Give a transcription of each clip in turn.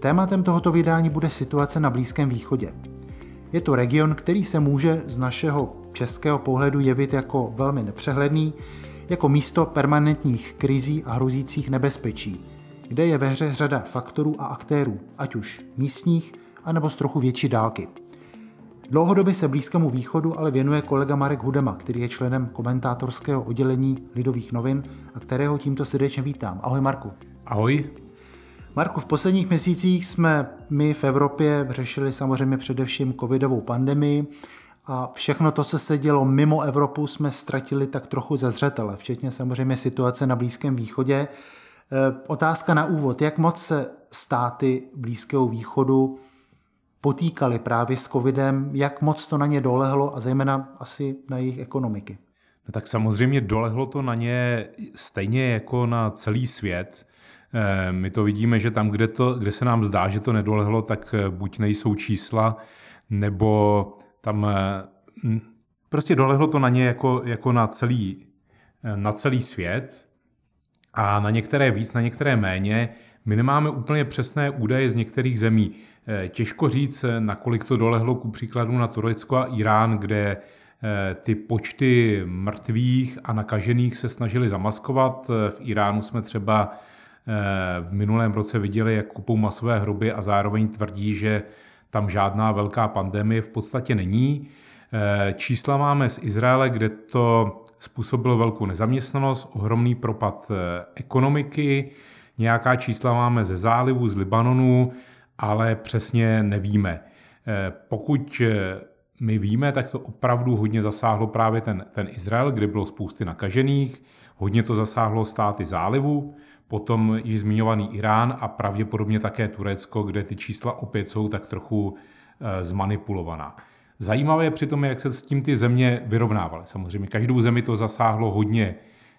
Tématem tohoto vydání bude situace na Blízkém východě. Je to region, který se může z našeho českého pohledu jevit jako velmi nepřehledný, jako místo permanentních krizí a hrozících nebezpečí, kde je ve hře řada faktorů a aktérů, ať už místních, anebo z trochu větší dálky. Dlouhodobě se Blízkému východu ale věnuje kolega Marek Hudema, který je členem komentátorského oddělení Lidových novin a kterého tímto srdečně vítám. Ahoj Marku. Ahoj. Marku, v posledních měsících jsme my v Evropě řešili samozřejmě především covidovou pandemii a všechno to, co se dělo mimo Evropu, jsme ztratili tak trochu ze zřetele, včetně samozřejmě situace na Blízkém východě. E, otázka na úvod, jak moc se státy Blízkého východu potýkali právě s covidem, jak moc to na ně dolehlo a zejména asi na jejich ekonomiky? No tak samozřejmě dolehlo to na ně stejně jako na celý svět. Eh, my to vidíme, že tam, kde, to, kde se nám zdá, že to nedolehlo, tak eh, buď nejsou čísla, nebo tam eh, prostě dolehlo to na ně jako, jako na, celý, na celý svět a na některé víc, na některé méně. My nemáme úplně přesné údaje z některých zemí. Těžko říct, nakolik to dolehlo ku příkladu na Turecko a Irán, kde ty počty mrtvých a nakažených se snažili zamaskovat. V Iránu jsme třeba v minulém roce viděli, jak kupou masové hroby a zároveň tvrdí, že tam žádná velká pandemie v podstatě není. Čísla máme z Izraele, kde to způsobilo velkou nezaměstnanost, ohromný propad eh, ekonomiky, nějaká čísla máme ze zálivu, z Libanonu, ale přesně nevíme. Eh, pokud eh, my víme, tak to opravdu hodně zasáhlo právě ten, ten Izrael, kde bylo spousty nakažených, hodně to zasáhlo státy zálivu, potom již zmiňovaný Irán a pravděpodobně také Turecko, kde ty čísla opět jsou tak trochu eh, zmanipulovaná. Zajímavé je přitom, jak se s tím ty země vyrovnávaly. Samozřejmě každou zemi to zasáhlo hodně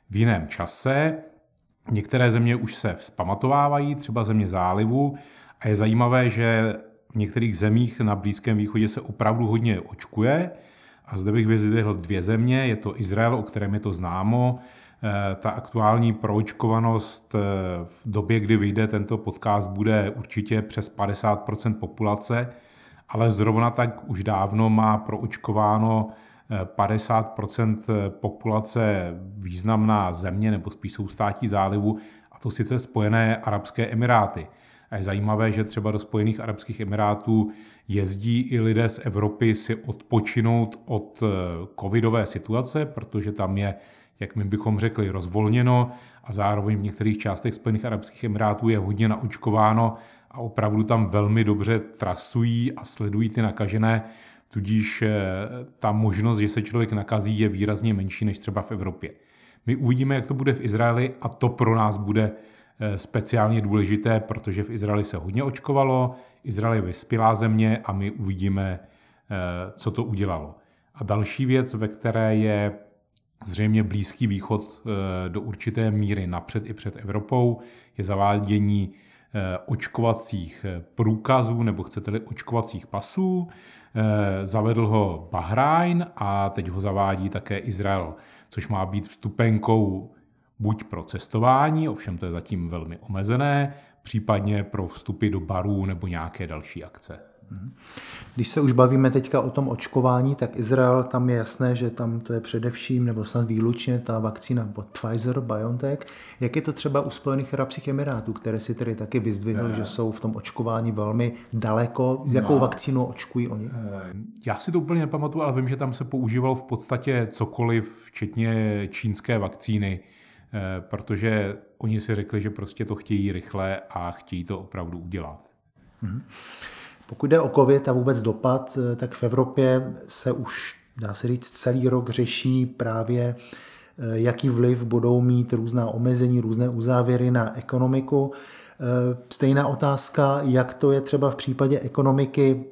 v jiném čase. Některé země už se vzpamatovávají, třeba země zálivu, a je zajímavé, že v některých zemích na Blízkém východě se opravdu hodně očkuje. A zde bych vyzdvihl dvě země, je to Izrael, o kterém je to známo, ta aktuální proočkovanost eh, v době, kdy vyjde tento podcast, bude určitě přes 50% populace, ale zrovna tak už dávno má proočkováno 50 eh, populace významná země nebo spíš státí zálivu, a to sice Spojené Arabské Emiráty. A je zajímavé, že třeba do Spojených Arabských Emirátů jezdí i lidé z Evropy si odpočinout od covidové situace, protože tam je jak my bychom řekli, rozvolněno a zároveň v některých částech Spojených Arabských Emirátů je hodně naočkováno a opravdu tam velmi dobře trasují a sledují ty nakažené, tudíž eh, ta možnost, že se člověk nakazí, je výrazně menší než třeba v Evropě. My uvidíme, jak to bude v Izraeli a to pro nás bude eh, speciálně důležité, protože v Izraeli se hodně očkovalo, Izrael je vyspělá země a my uvidíme, eh, co to udělalo. A další věc, ve které je Zřejmě Blízký východ eh, do určité míry napřed i před Evropou je zavádění eh, očkovacích eh, průkazů nebo chcete-li očkovacích pasů. Zavedl ho Bahrajn a teď ho zavádí také Izrael, což má být vstupenkou buď pro cestování, ovšem to je zatím velmi omezené, případně pro vstupy do barů nebo nějaké další akce. Když se už bavíme teďka o tom očkování, tak Izrael, tam je jasné, že tam to je především, nebo snad výlučně ta vakcína od Pfizer, BioNTech. Jak je to třeba u Spojených Arabských Emirátů, které si tedy taky vyzdvihl, ne. že jsou v tom očkování velmi daleko. S jakou no. vakcínou očkují oni? Eh, já si to úplně nepamatuju, ale vím, že tam se používal v podstatě cokoliv, včetně čínské vakcíny, eh, protože oni si řekli, že prostě to chtějí rychle a chtějí to opravdu udělat. Hmm. Pokud jde o COVID a vůbec dopad, eh, tak v Evropě se už, dá se říct, celý rok řeší právě, eh, jaký vliv budou mít různá omezení, různé uzávěry na ekonomiku. Stejná otázka, jak to je třeba v případě ekonomiky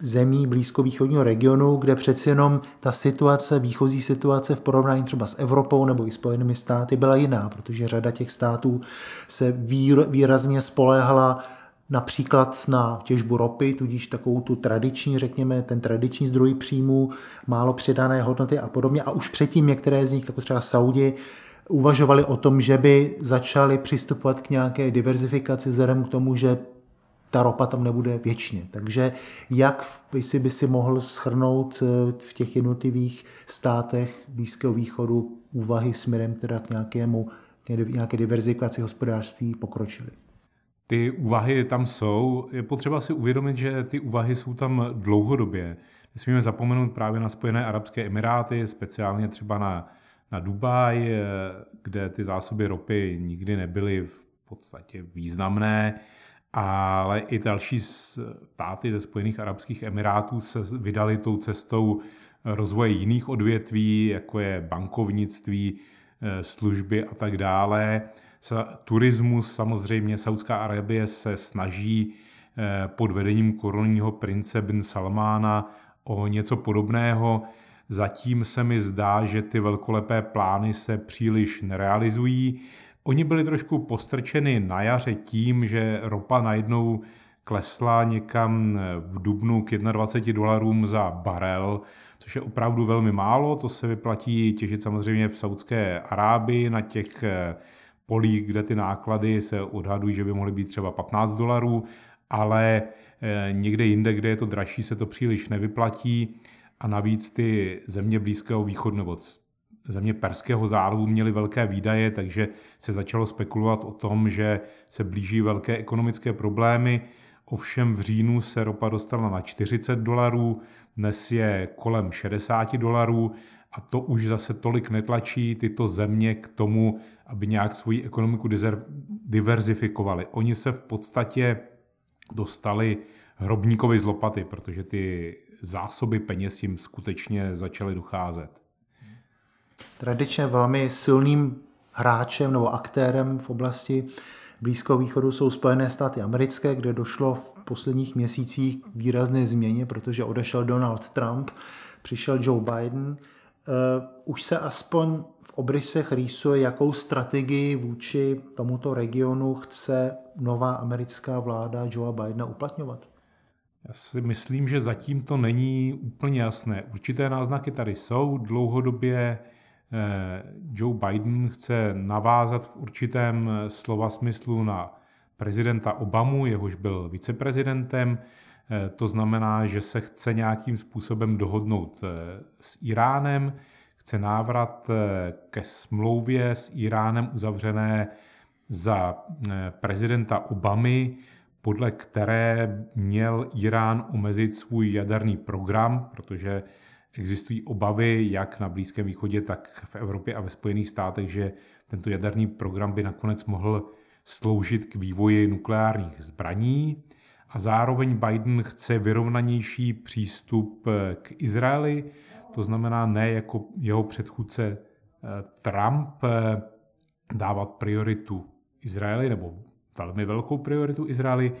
zemí blízkovýchodního regionu, kde přeci jenom ta situace, výchozí situace v porovnání třeba s Evropou nebo i Spojenými státy byla jiná, protože řada těch států se výrazně spoléhala například na těžbu ropy, tudíž takovou tu tradiční, řekněme, ten tradiční zdroj příjmů, málo přidané hodnoty a podobně. A už předtím některé z nich, jako třeba Saudi, uvažovali o tom, že by začali přistupovat k nějaké diverzifikaci vzhledem k tomu, že ta ropa tam nebude věčně. Takže jak si, by si mohl schrnout eh, v těch jednotlivých státech Blízkého východu úvahy směrem teda k nějakému, nějaké diverzifikaci hospodářství pokročily? Ty úvahy tam jsou. Je potřeba si uvědomit, že ty úvahy jsou tam dlouhodobě. Nesmíme zapomenout právě na Spojené Arabské Emiráty, speciálně třeba na, na Dubaj, eh, kde ty zásoby ropy nikdy nebyly v podstatě významné ale i další státy ze Spojených Arabských Emirátů se vydali tou cestou rozvoje jiných odvětví, jako je bankovnictví, eh, služby a tak dále. Turismus samozřejmě, Saudská Arabie se snaží eh, pod vedením korunního prince bin Salmána o něco podobného. Zatím se mi zdá, že ty velkolepé plány se příliš nerealizují. Oni byli trošku postrčeny na jaře tím, že ropa najednou klesla někam v dubnu k 21 dolarům za barel, což je opravdu velmi málo. To se vyplatí těžit samozřejmě v Saudské Arábii na těch polích, kde ty náklady se odhadují, že by mohly být třeba 15 dolarů, ale eh, někde jinde, kde je to dražší, se to příliš nevyplatí a navíc ty země Blízkého východu nebo země Perského zálivu měly velké výdaje, takže se začalo spekulovat o tom, že se blíží velké ekonomické problémy. Ovšem v říjnu se ropa dostala na 40 dolarů, dnes je kolem 60 dolarů a to už zase tolik netlačí tyto země k tomu, aby nějak svoji ekonomiku diverzifikovali. Oni se v podstatě dostali hrobníkovi z lopaty, protože ty zásoby peněz jim skutečně začaly docházet. Tradičně velmi silným hráčem nebo aktérem v oblasti Blízkého východu jsou Spojené státy americké, kde došlo v posledních měsících k výrazné změně, protože odešel Donald Trump, přišel Joe Biden. Eh, už se aspoň v obrysech rýsuje, jakou strategii vůči tomuto regionu chce nová americká vláda Joea Bidena uplatňovat? Já si myslím, že zatím to není úplně jasné. Určité náznaky tady jsou. Dlouhodobě Eh, Joe Biden chce navázat v určitém eh, slova smyslu na prezidenta Obamu, jehož byl viceprezidentem. Eh, to znamená, že se chce nějakým způsobem dohodnout s Iránem, chce návrat ke smlouvě s Iránem uzavřené za prezidenta Obamy, podle které měl Irán omezit svůj jaderný program, protože Existují obavy jak na Blízkém východě, tak v Evropě a ve Spojených státech, že tento jaderný program by nakonec mohl sloužit k vývoji nukleárních zbraní. A zároveň Biden chce vyrovnanější přístup k Izraeli, to znamená ne jako jeho předchůdce eh, Trump eh, dávat prioritu Izraeli, nebo velmi velkou prioritu Izraeli,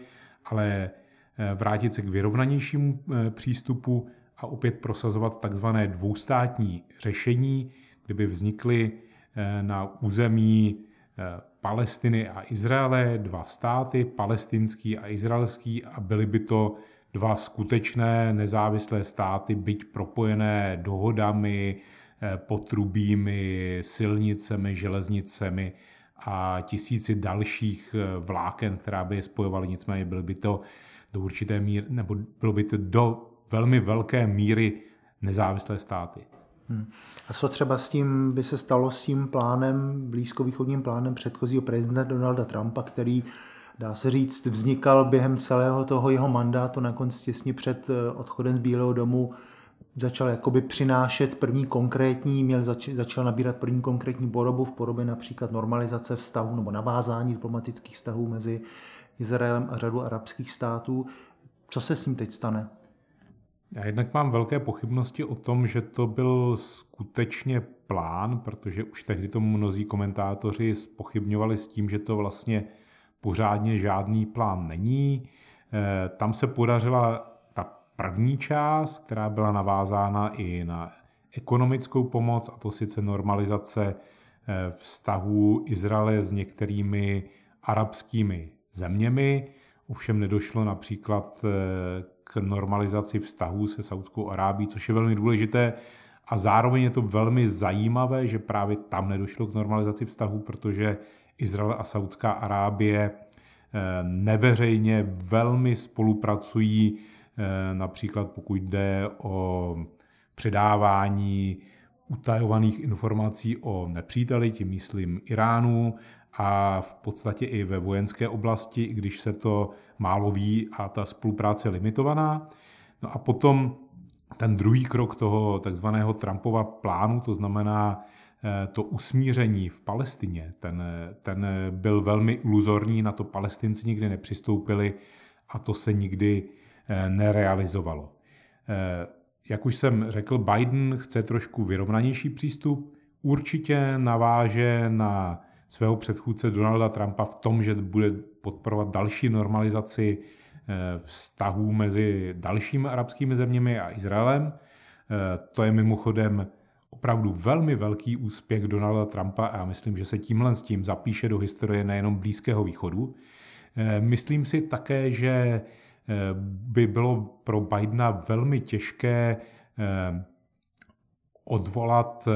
ale eh, vrátit se k vyrovnanějšímu přístupu a opět prosazovat takzvané dvoustátní řešení, kdyby vznikly eh, na území eh, Palestiny a Izraele dva státy, palestinský a izraelský, a byly by to dva skutečné nezávislé státy, byť propojené dohodami, eh, potrubími, silnicemi, železnicemi a tisíci dalších vláken, která by je spojovaly. Nicméně byly by to do určité míry, nebo bylo by to do velmi velké míry nezávislé státy. Hmm. A co třeba s tím by se stalo s tím plánem, blízkovýchodním plánem předchozího prezidenta Donalda Trumpa, který, dá se říct, vznikal během celého toho jeho mandátu, nakonec těsně před eh, odchodem z Bílého domu, začal jakoby přinášet první konkrétní, měl zač, začal nabírat první konkrétní podobu v podobě například normalizace vztahu nebo navázání diplomatických vztahů mezi Izraelem a řadu arabských států. Co se s ním teď stane? Já jednak mám velké pochybnosti o tom, že to byl skutečně plán, protože už tehdy tomu mnozí komentátoři spochybňovali s tím, že to vlastně pořádně žádný plán není. Tam se podařila ta první část, která byla navázána i na ekonomickou pomoc, a to sice normalizace vztahů Izraele s některými arabskými zeměmi. Ovšem nedošlo například normalizaci vztahů se Saudskou Arábí, což je velmi důležité. A zároveň je to velmi zajímavé, že právě tam nedošlo k normalizaci vztahů, protože Izrael a Saudská Arábie eh, neveřejně velmi spolupracují, eh, například pokud jde o předávání utajovaných informací o nepříteli, tím myslím Iránu, a v podstatě i ve vojenské oblasti, když se to málo ví a ta spolupráce je limitovaná. No a potom ten druhý krok toho takzvaného Trumpova plánu, to znamená eh, to usmíření v Palestině, ten, ten byl velmi iluzorní, na to palestinci nikdy nepřistoupili a to se nikdy eh, nerealizovalo. Eh, jak už jsem řekl, Biden chce trošku vyrovnanější přístup, určitě naváže na svého předchůdce Donalda Trumpa v tom, že bude podporovat další normalizaci eh, vztahů mezi dalšími arabskými zeměmi a Izraelem. Eh, to je mimochodem opravdu velmi velký úspěch Donalda Trumpa a myslím, že se tímhle s tím zapíše do historie nejenom Blízkého východu. Eh, myslím si také, že by bylo pro Bidena velmi těžké odvolat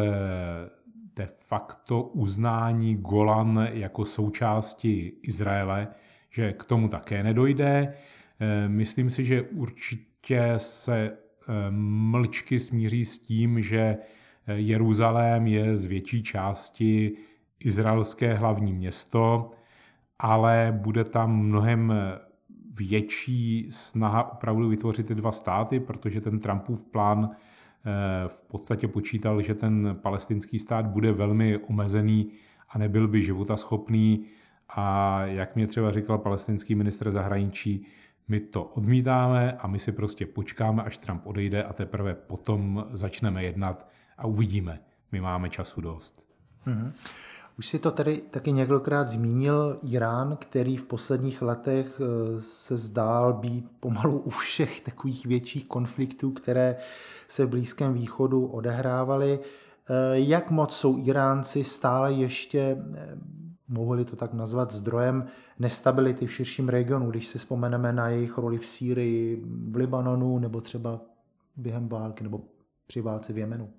de facto uznání Golan jako součásti Izraele, že k tomu také nedojde. Eh, myslím si, že určitě se eh, mlčky smíří s tím, že eh, Jeruzalém je z větší části izraelské hlavní město, ale bude tam mnohem větší snaha opravdu vytvořit ty dva státy, protože ten Trumpův plán v podstatě počítal, že ten palestinský stát bude velmi omezený a nebyl by životaschopný. A jak mě třeba říkal palestinský ministr zahraničí, my to odmítáme a my si prostě počkáme, až Trump odejde a teprve potom začneme jednat a uvidíme. My máme času dost. Mm-hmm. Už si to tady taky několikrát zmínil Irán, který v posledních letech eh, se zdál být pomalu u všech takových větších konfliktů, které se v Blízkém východu odehrávaly. Eh, jak moc jsou Iránci stále ještě, eh, mohli to tak nazvat, zdrojem nestability v širším regionu, když si vzpomeneme na jejich roli v Sýrii, v Libanonu nebo třeba během války nebo při válce v Jemenu?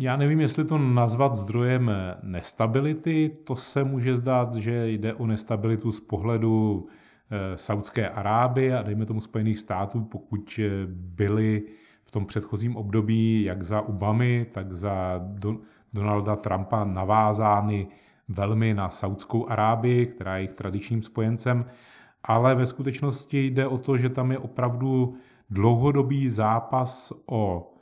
Já nevím, jestli to nazvat zdrojem nestability. To se může zdát, že jde o nestabilitu z pohledu eh, Saudské Arábie a dejme tomu Spojených států, pokud byly v tom předchozím období, jak za Obamy, tak za Donalda Trumpa navázány velmi na Saudskou Arábii, která je jejich tradičním spojencem, ale ve skutečnosti jde o to, že tam je opravdu dlouhodobý zápas o eh,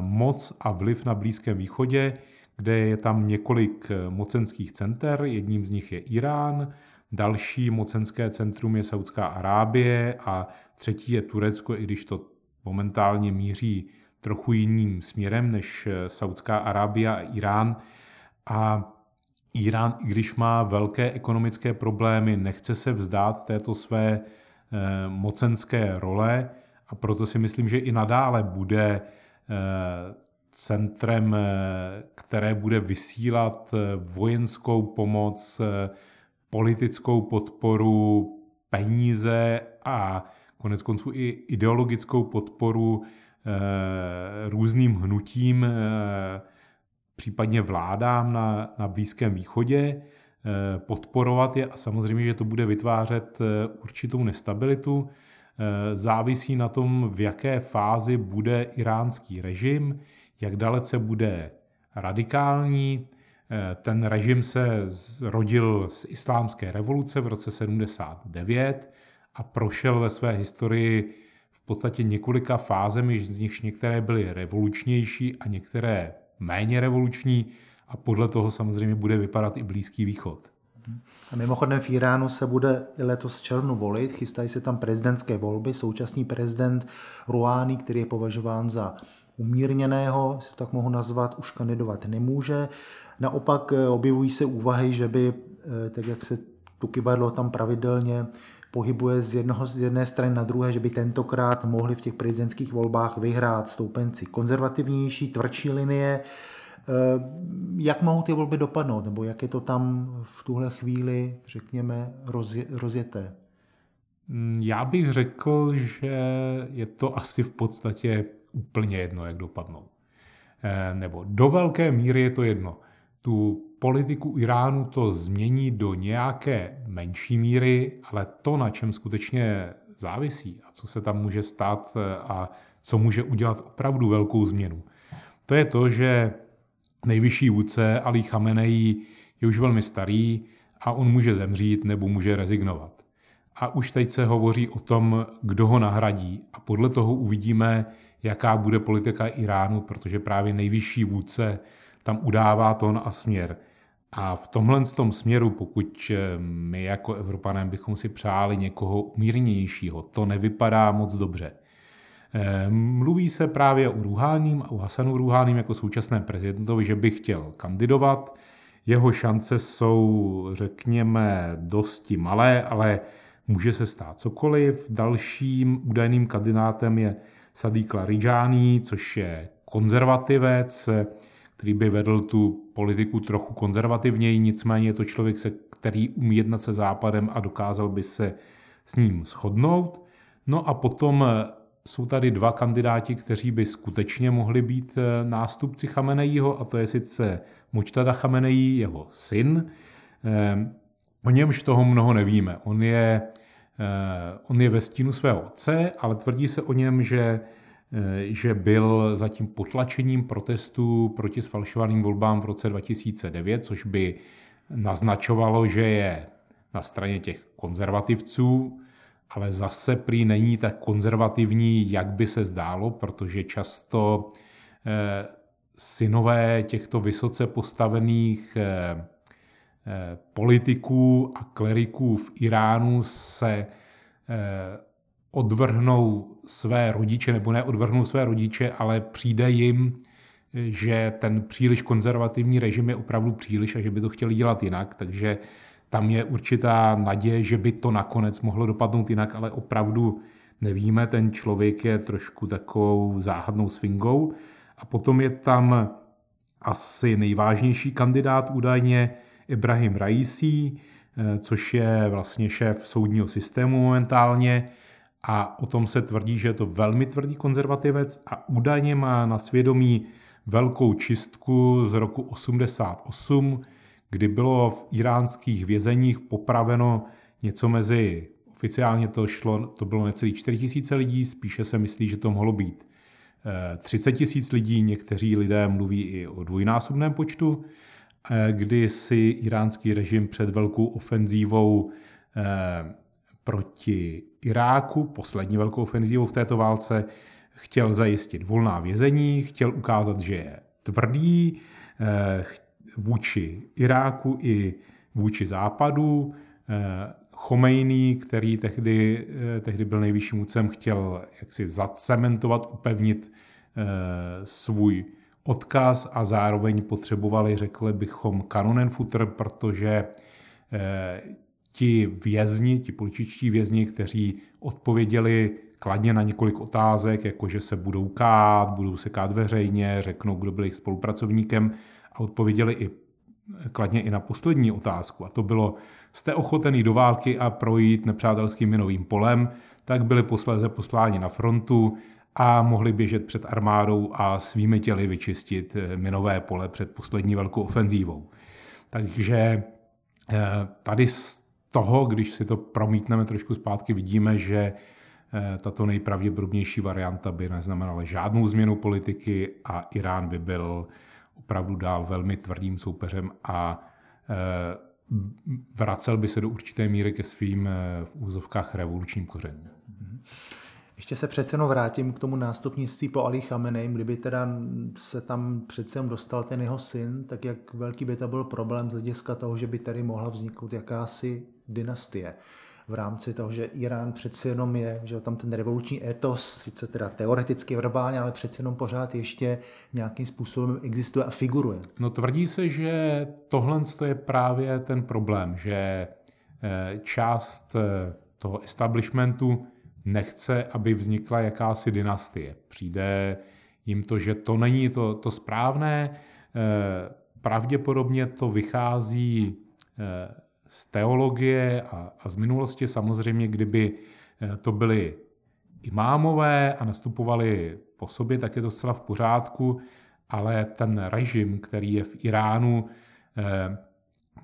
moc a vliv na Blízkém východě, kde je tam několik eh, mocenských center, jedním z nich je Irán, další mocenské centrum je Saudská Arábie a třetí je Turecko, i když to momentálně míří trochu jiným směrem než eh, Saudská Arábie a Irán. A Irán, i když má velké ekonomické problémy, nechce se vzdát této své eh, mocenské role a proto si myslím, že i nadále bude eh, centrem, které bude vysílat vojenskou pomoc, politickou podporu, peníze a konec konců i ideologickou podporu eh, různým hnutím, eh, případně vládám na, na Blízkém východě, eh, podporovat je a samozřejmě, že to bude vytvářet určitou nestabilitu. Závisí na tom, v jaké fázi bude iránský režim, jak dalece bude radikální. Ten režim se rodil z islámské revoluce v roce 79, a prošel ve své historii v podstatě několika fázemi, z nichž některé byly revolučnější a některé méně revoluční a podle toho samozřejmě bude vypadat i Blízký východ. A mimochodem v Iránu se bude i letos červnu volit, chystají se tam prezidentské volby. Současný prezident Rouhani, který je považován za umírněného, si to tak mohu nazvat, už kandidovat nemůže. Naopak eh, objevují se úvahy, že by, eh, tak jak se tu kybadlo tam pravidelně pohybuje z, jednoho, z jedné strany na druhé, že by tentokrát mohli v těch prezidentských volbách vyhrát stoupenci konzervativnější, tvrdší linie. Eh, jak mohou ty volby dopadnout, nebo jak je to tam v tuhle chvíli, řekněme, rozje, rozjeté? Mm, já bych řekl, že je to asi v podstatě úplně jedno, jak dopadnou. Eh, nebo do velké míry je to jedno. Tu politiku Iránu to změní do nějaké menší míry, ale to, na čem skutečně závisí a co se tam může stát eh, a co může udělat opravdu velkou změnu, to je to, že nejvyšší vůdce Ali Khamenei je už velmi starý a on může zemřít nebo může rezignovat. A už teď se hovoří o tom, kdo ho nahradí a podle toho uvidíme, jaká bude politika Iránu, protože právě nejvyšší vůdce tam udává tón a směr. A v tomhle tom směru, pokud eh, my jako Evropané bychom si přáli někoho umírnějšího, to nevypadá moc dobře. Eh, mluví se právě o Ruháním a o Hasanu Ruháním jako současné prezidentovi, že by chtěl kandidovat. Jeho šance jsou, řekněme, dosti malé, ale může se stát cokoliv. Dalším údajným kandidátem je Sadiq Larijani, což je konzervativec, který by vedl tu politiku trochu konzervativněji, nicméně je to člověk, se, který umí jednat se Západem a dokázal by se s ním shodnout. No a potom jsou tady dva kandidáti, kteří by skutečně mohli být eh, nástupci Chamenejího, a to je sice Močtada Chamenejí, jeho syn. Eh, o němž toho mnoho nevíme. On je, eh, on je ve stínu svého otce, ale tvrdí se o něm, že že byl zatím potlačením protestů proti sfalšovaným volbám v roce 2009, což by naznačovalo, že je na straně těch konzervativců, ale zase prý není tak konzervativní, jak by se zdálo, protože často eh, synové těchto vysoce postavených eh, eh, politiků a kleriků v Iránu se odvrhnou své rodiče, nebo ne odvrhnou své rodiče, ale přijde jim, že ten příliš konzervativní režim je opravdu příliš a že by to chtěli dělat jinak, takže tam je určitá naděje, že by to nakonec mohlo dopadnout jinak, ale opravdu nevíme, ten člověk je trošku takovou záhadnou swingou. A potom je tam asi nejvážnější kandidát údajně Ibrahim Raisi, eh, což je vlastně šéf soudního systému momentálně a o tom se tvrdí, že je to velmi tvrdý konzervativec a údajně má na svědomí velkou čistku z roku 88, kdy bylo v iránských vězeních popraveno něco mezi, oficiálně to šlo, to bylo necelý 4 tisíce lidí, spíše se myslí, že to mohlo být 30 eh, tisíc lidí, někteří lidé mluví i o dvojnásobném počtu, eh, kdy si iránský režim před velkou ofenzívou eh, proti Iráku, poslední velkou ofenzívou v této válce, chtěl zajistit volná vězení, chtěl ukázat, že je tvrdý, vůči Iráku i vůči západu. Eh, Chomejný, který tehdy, eh, tehdy byl nejvyšším vůdcem, chtěl jaksi zacementovat, upevnit eh, svůj odkaz a zároveň potřebovali, řekli bychom, kanonenfutter, protože ti vězni, ti političtí vězni, kteří odpověděli kladně na několik otázek, jako že se budou kát, budou se kát veřejně, řeknou, kdo byl jejich spolupracovníkem, a odpověděli i kladně i na poslední otázku. A to bylo, jste ochotený do války a projít nepřátelským minovým polem, tak byli posléze posláni na frontu a mohli běžet před armádou a svými těly vyčistit eh, minové pole před poslední velkou ofenzívou. Takže eh, tady z toho, když si to promítneme trošku zpátky, vidíme, že eh, tato nejpravděpodobnější varianta by neznamenala žádnou změnu politiky a Irán by byl opravdu dál velmi tvrdým soupeřem a e, vracel by se do určité míry ke svým e, v úzovkách revolučním kořenům. Ještě se přece jenom vrátím k tomu nástupnictví po Ali Khamenei, kdyby teda se tam přece jenom dostal ten jeho syn, tak jak velký by to byl problém z hlediska toho, že by tady mohla vzniknout jakási dynastie v rámci toho, že Irán přeci jenom je, že tam ten revoluční etos, sice teda teoreticky verbálně, ale přeci jenom pořád ještě nějakým způsobem existuje a figuruje. No tvrdí se, že tohle je právě ten problém, že část toho establishmentu nechce, aby vznikla jakási dynastie. Přijde jim to, že to není to, to správné. Pravděpodobně to vychází z teologie a, a z minulosti. Samozřejmě, kdyby to byly imámové a nastupovali po sobě, tak je to zcela v pořádku, ale ten režim, který je v Iránu, eh,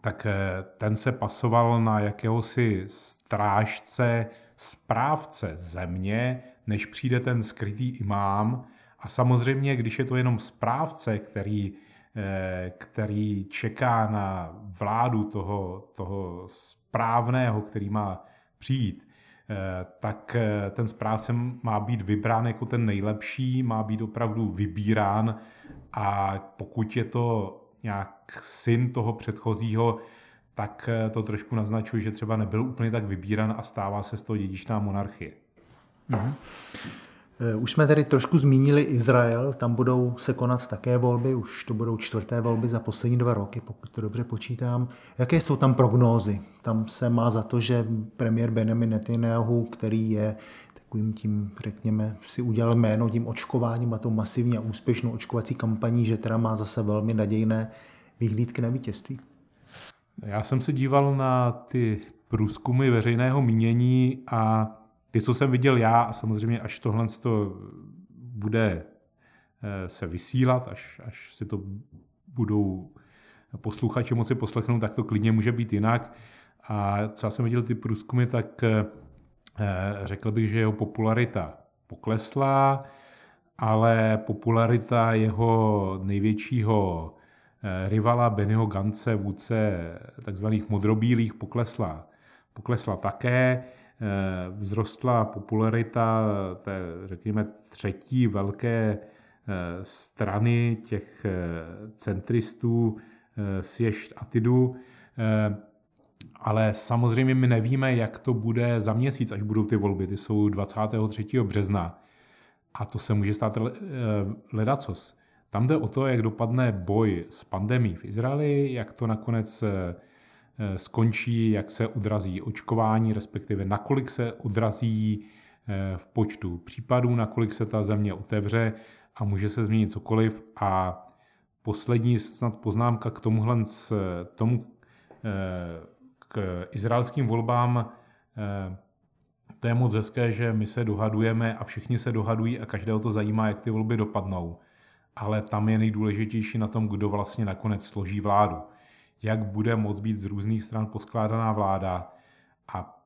tak eh, ten se pasoval na jakéhosi strážce, správce země, než přijde ten skrytý imám. A samozřejmě, když je to jenom správce, který, eh, který čeká na vládu toho, toho správného, který má přijít, Eh, tak eh, ten správce má být vybrán jako ten nejlepší, má být opravdu vybírán a pokud je to nějak syn toho předchozího, tak eh, to trošku naznačuje, že třeba nebyl úplně tak vybíran a stává se z toho dědičná monarchie. Mm-hmm. Eh, už jsme tady trošku zmínili Izrael, tam budou se konat také volby, už to budou čtvrté volby za poslední dva roky, pokud to dobře počítám. Jaké jsou tam prognózy? Tam se má za to, že premiér Benjamin Netanyahu, který je takovým tím, řekněme, si udělal jméno tím očkováním a tou masivní a úspěšnou očkovací kampaní, že teda má zase velmi nadějné vyhlídky na vítězství. Já jsem se díval na ty průzkumy veřejného mínění a ty, co jsem viděl já, a samozřejmě až tohle to bude eh, se vysílat, až, až si to budou posluchači moci poslechnout, tak to klidně může být jinak. A co já jsem viděl ty průzkumy, tak eh, řekl bych, že jeho popularita poklesla, ale popularita jeho největšího eh, rivala Bennyho Gance, vůdce takzvaných modrobílých, poklesla, poklesla také. Eh, vzrostla popularita té, řekněme, třetí velké eh, strany těch eh, centristů Sješt Atidu, ale samozřejmě my nevíme, jak to bude za měsíc, až budou ty volby. Ty jsou 23. března a to se může stát ledacos. Tam jde o to, jak dopadne boj s pandemí v Izraeli, jak to nakonec skončí, jak se udrazí očkování, respektive nakolik se udrazí eh, v počtu případů, nakolik se ta země otevře a může se změnit cokoliv. A poslední snad poznámka k tomuhle, tomu, eh, k izraelským volbám, to je moc hezké, že my se dohadujeme a všichni se dohadují a každého to zajímá, jak ty volby dopadnou. Ale tam je nejdůležitější na tom, kdo vlastně nakonec složí vládu jak bude moc být z různých stran poskládaná vláda a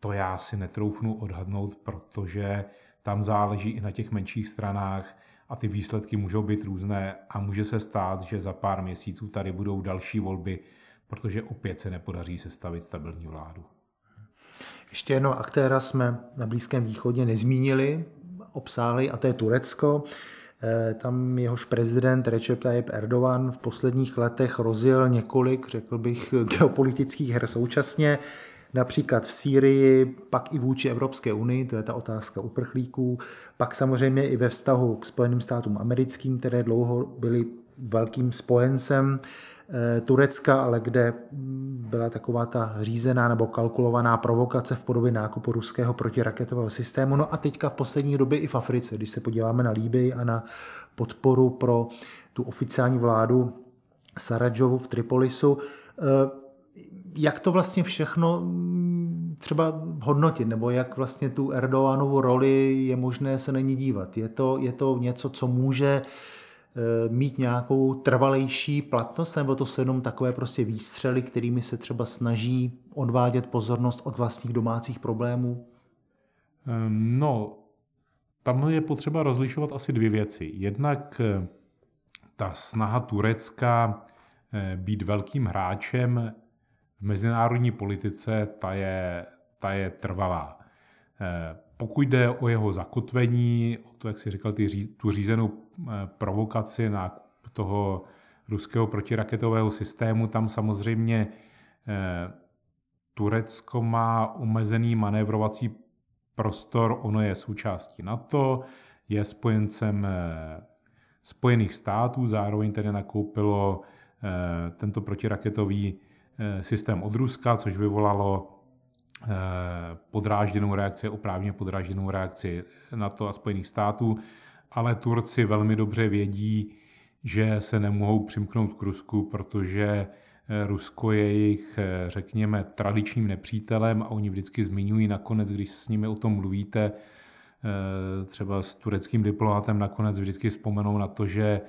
to já si netroufnu odhadnout, protože tam záleží i na těch menších stranách a ty výsledky můžou být různé a může se stát, že za pár měsíců tady budou další volby, protože opět se nepodaří sestavit stabilní vládu. Ještě jednoho aktéra jsme na Blízkém východě nezmínili, obsáhli, a to je Turecko. Eh, tam jehož prezident Recep Tayyip Erdogan v posledních letech rozjel několik, řekl bych, geopolitických her současně, například v Sýrii, pak i vůči Evropské unii, to je ta otázka uprchlíků, pak samozřejmě i ve vztahu k Spojeným státům americkým, které dlouho byly velkým spojencem Turecka, ale kde byla taková ta řízená nebo kalkulovaná provokace v podobě nákupu ruského protiraketového systému. No a teďka v poslední době i v Africe, když se podíváme na Líbii a na podporu pro tu oficiální vládu Sarajevo v Tripolisu, eh, jak to vlastně všechno mm, třeba hodnotit, nebo jak vlastně tu Erdoganovu roli je možné se na ní dívat. Je to, je to něco, co může uh, Eh, mít nějakou trvalejší platnost, nebo to jsou jenom takové prostě výstřely, kterými se třeba snaží odvádět pozornost od vlastních domácích problémů? Ehm, no, tam je potřeba rozlišovat asi dvě věci. Jednak eh, ta snaha Turecka eh, být velkým hráčem v mezinárodní politice, ta je, ta je trvalá. Pokud jde o jeho zakotvení, o to, jak si říkal, ty, tu řízenou eh, provokaci na toho ruského protiraketového systému, tam samozřejmě eh, Turecko má omezený manévrovací prostor, ono je součástí NATO, je spojencem eh, Spojených států, zároveň tedy nakoupilo tento protiraketový systém od Ruska, což vyvolalo podrážděnou reakci, oprávně podrážděnou reakci NATO a Spojených států, ale Turci velmi dobře vědí, že se nemohou přimknout k Rusku, protože Rusko je jejich, řekněme, tradičním nepřítelem a oni vždycky zmiňují nakonec, když s nimi o tom mluvíte, třeba s tureckým diplomatem nakonec vždycky vzpomenou na to, že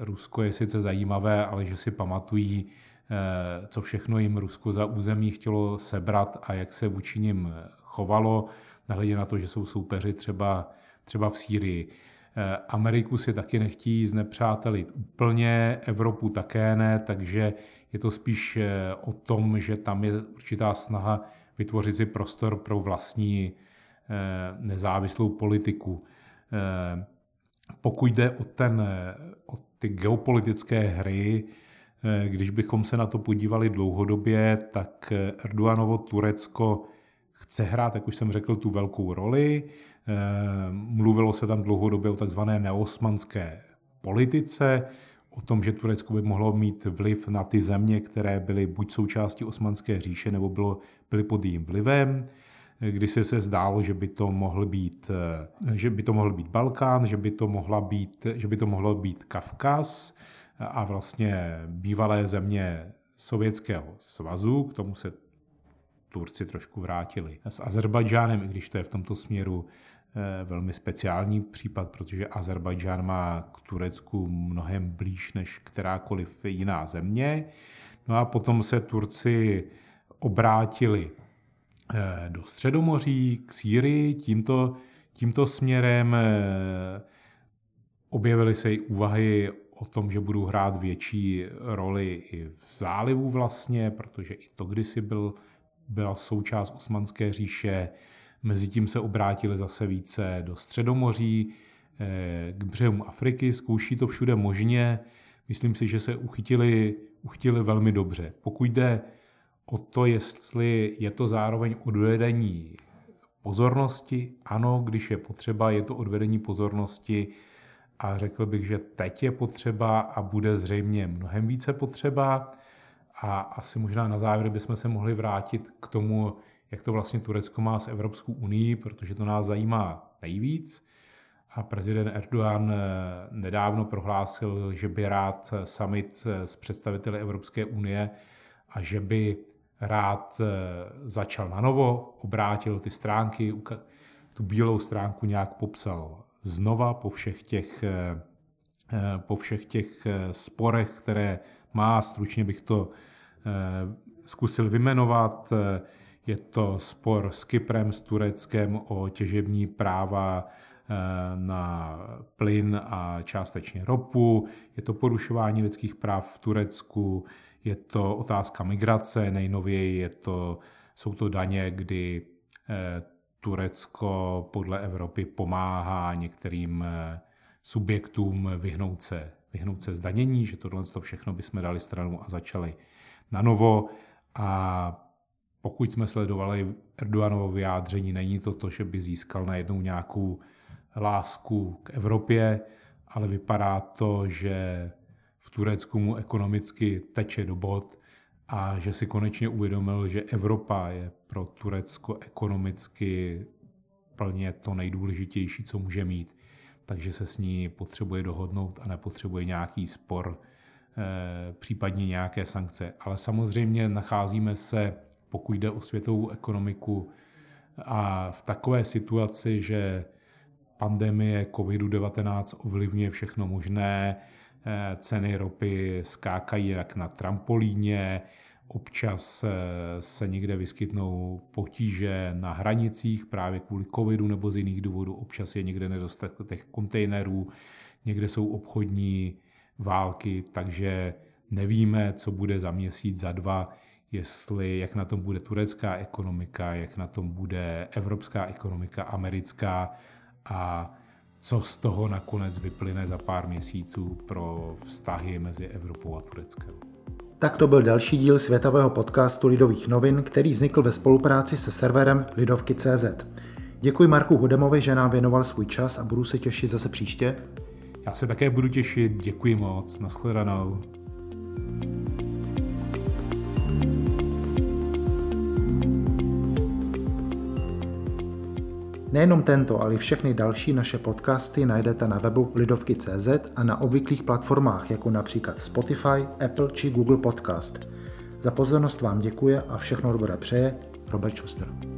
Rusko je sice zajímavé, ale že si pamatují, co všechno jim Rusko za území chtělo sebrat a jak se vůči nim chovalo, nehledě na to, že jsou soupeři třeba, třeba v Sýrii. Eh, Ameriku si taky nechtí znepřátelit úplně, Evropu také ne, takže je to spíš eh, o tom, že tam je určitá snaha vytvořit si prostor pro vlastní eh, nezávislou politiku. Pokud jde o, ten, o ty geopolitické hry, když bychom se na to podívali dlouhodobě, tak Erdoganovo Turecko chce hrát, jak už jsem řekl, tu velkou roli. Eh, mluvilo se tam dlouhodobě o takzvané neosmanské politice, o tom, že Turecko by mohlo mít vliv na ty země, které byly buď součástí osmanské říše, nebo bylo, byly pod jejím vlivem. Eh, Když se se zdálo, že by to mohl být, eh, že by to mohl být Balkán, že by to, mohla být, že by to mohlo být Kavkaz a vlastně bývalé země Sovětského svazu, k tomu se Turci trošku vrátili. S Azerbajdžánem, i když to je v tomto směru eh, velmi speciální případ, protože Azerbajdžán má k Turecku mnohem blíž než kterákoliv jiná země. No a potom se Turci obrátili eh, do Středomoří, k Sýrii, tímto, tímto směrem eh, objevily se i úvahy o tom, že budou hrát větší roli i v zálivu vlastně, protože i to kdysi byl byla součást Osmanské říše, mezitím se obrátili zase více do Středomoří, eh, k břehům Afriky, zkouší to všude možně. Myslím si, že se uchytili, uchytili velmi dobře. Pokud jde o to, jestli je to zároveň odvedení pozornosti, ano, když je potřeba, je to odvedení pozornosti a řekl bych, že teď je potřeba a bude zřejmě mnohem více potřeba. A asi možná na závěr bychom se mohli vrátit k tomu, jak to vlastně Turecko má s Evropskou unii, protože to nás zajímá nejvíc. A prezident Erdogan eh, nedávno prohlásil, že by rád summit eh, s představiteli Evropské unie a že by rád eh, začal na novo, obrátil ty stránky, tu bílou stránku nějak popsal znova po všech těch, po všech těch sporech, které má. Stručně bych to Eh, zkusil vymenovat. Eh, je to spor s Kyprem, s Tureckem o těžební práva eh, na plyn a částečně ropu. Je to porušování lidských práv v Turecku, je to otázka migrace, nejnověji je to, jsou to daně, kdy Turecko podle Evropy pomáhá některým subjektům vyhnout se, vyhnout se zdanění, že tohle to všechno bychom dali stranu a začali na novo. A pokud jsme sledovali Erdoganovo vyjádření, není to to, že by získal najednou nějakou lásku k Evropě, ale vypadá to, že v Turecku mu ekonomicky teče do bod a že si konečně uvědomil, že Evropa je pro Turecko ekonomicky plně to nejdůležitější, co může mít. Takže se s ní potřebuje dohodnout a nepotřebuje nějaký spor Eh, případně nějaké sankce. Ale samozřejmě nacházíme se, pokud jde o světovou ekonomiku, a v takové situaci, že pandemie COVID-19 ovlivňuje všechno možné, ceny ropy skákají jak na trampolíně, občas eh, se někde vyskytnou potíže na hranicích právě kvůli covidu nebo z jiných důvodů, občas je někde nedostatek kontejnerů, někde jsou obchodní války, takže nevíme, co bude za měsíc, za dva, jestli, jak na tom bude turecká ekonomika, jak na tom bude evropská ekonomika, americká a co z toho nakonec vyplyne za pár měsíců pro vztahy mezi Evropou a Tureckem. Tak to byl další díl světového podcastu Lidových novin, který vznikl ve spolupráci se serverem Lidovky.cz. Děkuji Marku Hudemovi, že nám věnoval svůj čas a budu se těšit zase příště. Já se také budu těšit, děkuji moc, nashledanou. Nejenom tento, ale i všechny další naše podcasty najdete na webu lidovky.cz a na obvyklých platformách, jako například Spotify, Apple či Google Podcast. Za pozornost vám děkuje a všechno dobré přeje Robert Schuster.